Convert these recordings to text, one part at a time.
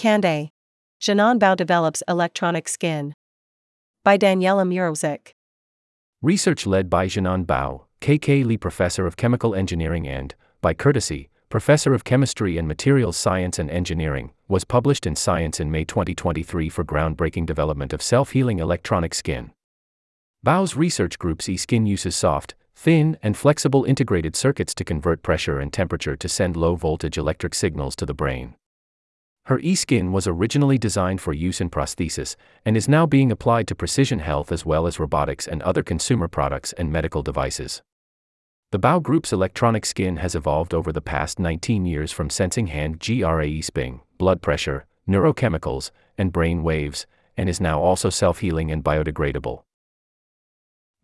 Cande. Zhenan Bao develops electronic skin. By Daniela Murozic. Research led by Zhenan Bao, KK Lee Professor of Chemical Engineering and, by courtesy, Professor of Chemistry and Materials Science and Engineering, was published in Science in May 2023 for groundbreaking development of self-healing electronic skin. Bao's research group's e-skin uses soft, thin, and flexible integrated circuits to convert pressure and temperature to send low-voltage electric signals to the brain. Her e-skin was originally designed for use in prosthesis and is now being applied to precision health as well as robotics and other consumer products and medical devices. The Bao Group's electronic skin has evolved over the past 19 years from sensing hand GRAE sping, blood pressure, neurochemicals, and brain waves, and is now also self healing and biodegradable.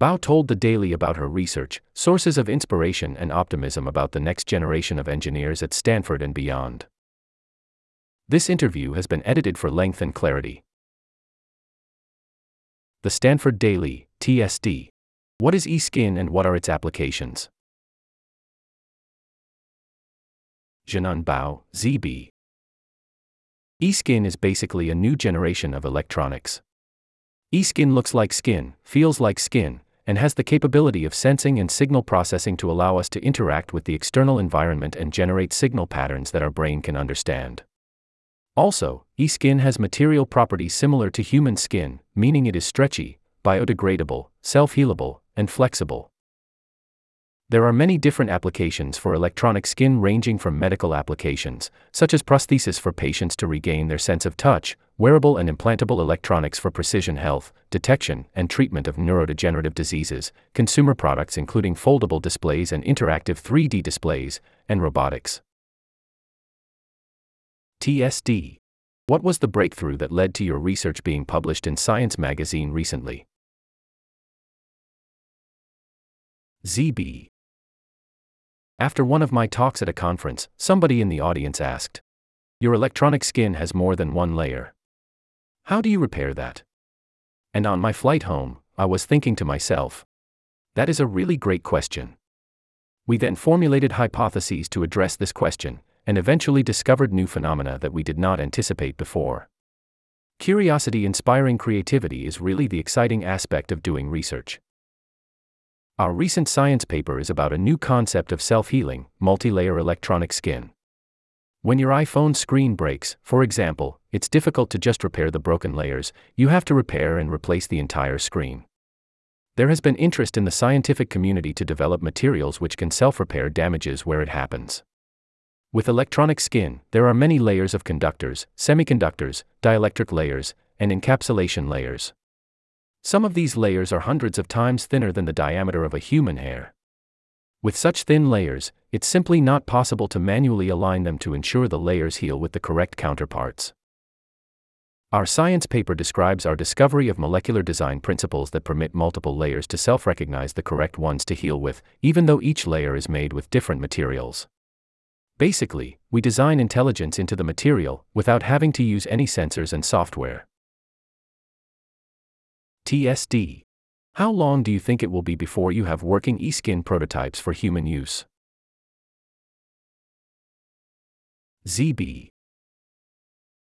Bao told the Daily about her research, sources of inspiration, and optimism about the next generation of engineers at Stanford and beyond. This interview has been edited for length and clarity. The Stanford Daily, TSD. What is e-skin and what are its applications? Zhenan Bao, ZB. eSkin is basically a new generation of electronics. eSkin looks like skin, feels like skin, and has the capability of sensing and signal processing to allow us to interact with the external environment and generate signal patterns that our brain can understand. Also, e-skin has material properties similar to human skin, meaning it is stretchy, biodegradable, self healable, and flexible. There are many different applications for electronic skin ranging from medical applications, such as prosthesis for patients to regain their sense of touch, wearable and implantable electronics for precision health, detection, and treatment of neurodegenerative diseases, consumer products including foldable displays and interactive 3D displays, and robotics. TSD. What was the breakthrough that led to your research being published in Science magazine recently? ZB. After one of my talks at a conference, somebody in the audience asked, Your electronic skin has more than one layer. How do you repair that? And on my flight home, I was thinking to myself, That is a really great question. We then formulated hypotheses to address this question, and eventually discovered new phenomena that we did not anticipate before. Curiosity inspiring creativity is really the exciting aspect of doing research. Our recent science paper is about a new concept of self healing, multi layer electronic skin. When your iPhone screen breaks, for example, it's difficult to just repair the broken layers, you have to repair and replace the entire screen. There has been interest in the scientific community to develop materials which can self repair damages where it happens. With electronic skin, there are many layers of conductors, semiconductors, dielectric layers, and encapsulation layers. Some of these layers are hundreds of times thinner than the diameter of a human hair. With such thin layers, it's simply not possible to manually align them to ensure the layers heal with the correct counterparts. Our science paper describes our discovery of molecular design principles that permit multiple layers to self recognize the correct ones to heal with, even though each layer is made with different materials. Basically, we design intelligence into the material without having to use any sensors and software. TSD. How long do you think it will be before you have working e-skin prototypes for human use? ZB.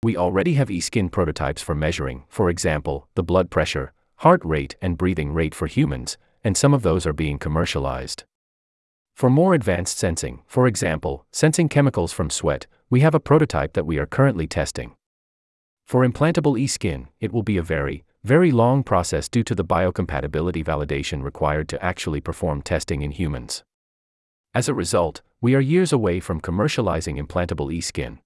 We already have e-skin prototypes for measuring, for example, the blood pressure, heart rate, and breathing rate for humans, and some of those are being commercialized. For more advanced sensing, for example, sensing chemicals from sweat, we have a prototype that we are currently testing. For implantable e-skin, it will be a very, very long process due to the biocompatibility validation required to actually perform testing in humans. As a result, we are years away from commercializing implantable e-skin.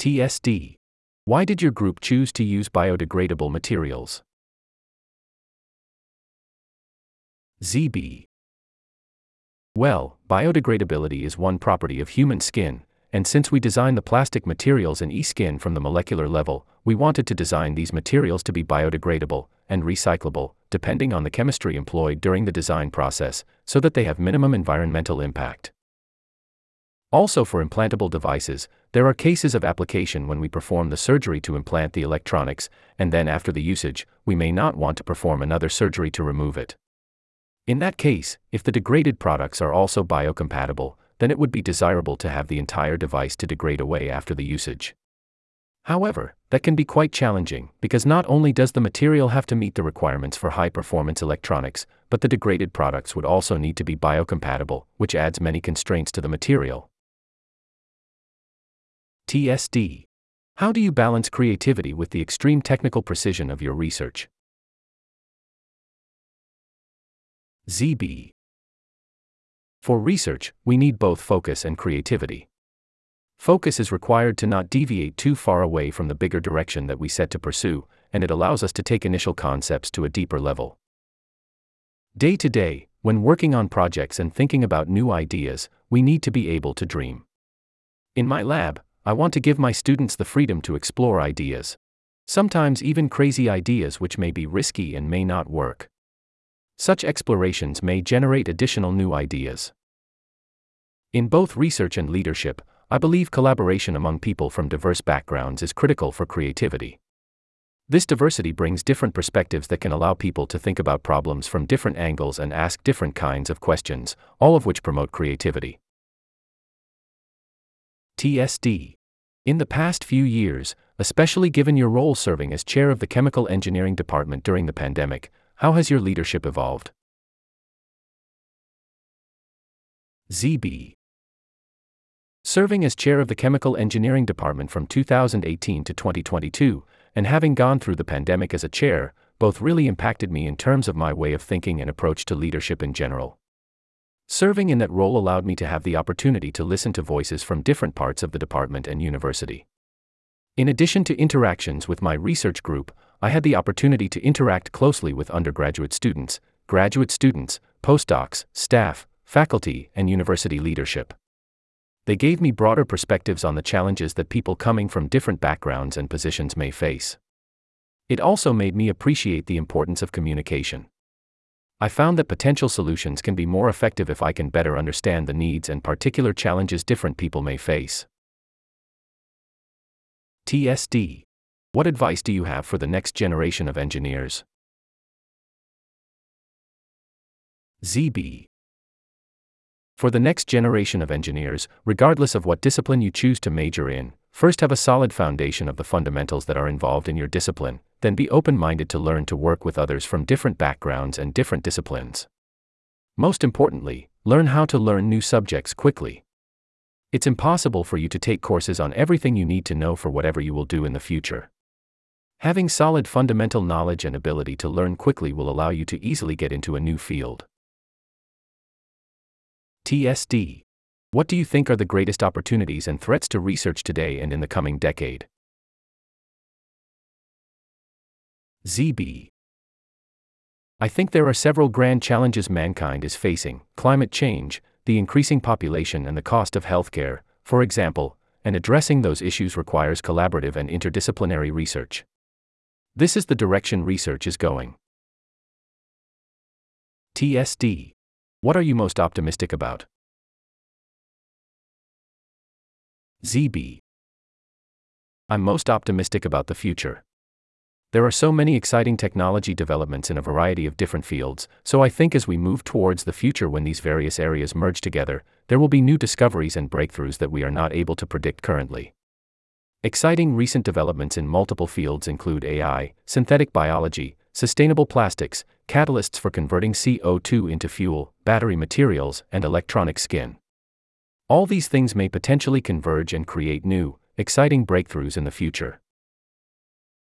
TSD. Why did your group choose to use biodegradable materials? ZB. Well, biodegradability is one property of human skin, and since we design the plastic materials in e-skin from the molecular level, we wanted to design these materials to be biodegradable and recyclable, depending on the chemistry employed during the design process, so that they have minimum environmental impact. Also, for implantable devices, there are cases of application when we perform the surgery to implant the electronics, and then after the usage, we may not want to perform another surgery to remove it. In that case, if the degraded products are also biocompatible, then it would be desirable to have the entire device to degrade away after the usage. However, that can be quite challenging because not only does the material have to meet the requirements for high performance electronics, but the degraded products would also need to be biocompatible, which adds many constraints to the material. TSD How do you balance creativity with the extreme technical precision of your research? ZB For research, we need both focus and creativity. Focus is required to not deviate too far away from the bigger direction that we set to pursue, and it allows us to take initial concepts to a deeper level. Day to day, when working on projects and thinking about new ideas, we need to be able to dream. In my lab, I want to give my students the freedom to explore ideas. Sometimes even crazy ideas which may be risky and may not work. Such explorations may generate additional new ideas. In both research and leadership, I believe collaboration among people from diverse backgrounds is critical for creativity. This diversity brings different perspectives that can allow people to think about problems from different angles and ask different kinds of questions, all of which promote creativity. TSD. In the past few years, especially given your role serving as chair of the Chemical Engineering Department during the pandemic, how has your leadership evolved? ZB. Serving as chair of the Chemical Engineering Department from 2018 to 2022, and having gone through the pandemic as a chair, both really impacted me in terms of my way of thinking and approach to leadership in general. Serving in that role allowed me to have the opportunity to listen to voices from different parts of the department and university. In addition to interactions with my research group, I had the opportunity to interact closely with undergraduate students, graduate students, postdocs, staff, faculty, and university leadership they gave me broader perspectives on the challenges that people coming from different backgrounds and positions may face. It also made me appreciate the importance of communication. I found that potential solutions can be more effective if I can better understand the needs and particular challenges different people may face. TSD What advice do you have for the next generation of engineers? ZB for the next generation of engineers, regardless of what discipline you choose to major in, first have a solid foundation of the fundamentals that are involved in your discipline, then be open minded to learn to work with others from different backgrounds and different disciplines. Most importantly, learn how to learn new subjects quickly. It's impossible for you to take courses on everything you need to know for whatever you will do in the future. Having solid fundamental knowledge and ability to learn quickly will allow you to easily get into a new field. TSD. What do you think are the greatest opportunities and threats to research today and in the coming decade? ZB. I think there are several grand challenges mankind is facing climate change, the increasing population, and the cost of healthcare, for example, and addressing those issues requires collaborative and interdisciplinary research. This is the direction research is going. TSD. What are you most optimistic about? ZB. I'm most optimistic about the future. There are so many exciting technology developments in a variety of different fields, so I think as we move towards the future when these various areas merge together, there will be new discoveries and breakthroughs that we are not able to predict currently. Exciting recent developments in multiple fields include AI, synthetic biology, sustainable plastics, catalysts for converting CO2 into fuel, battery materials, and electronic skin. All these things may potentially converge and create new, exciting breakthroughs in the future.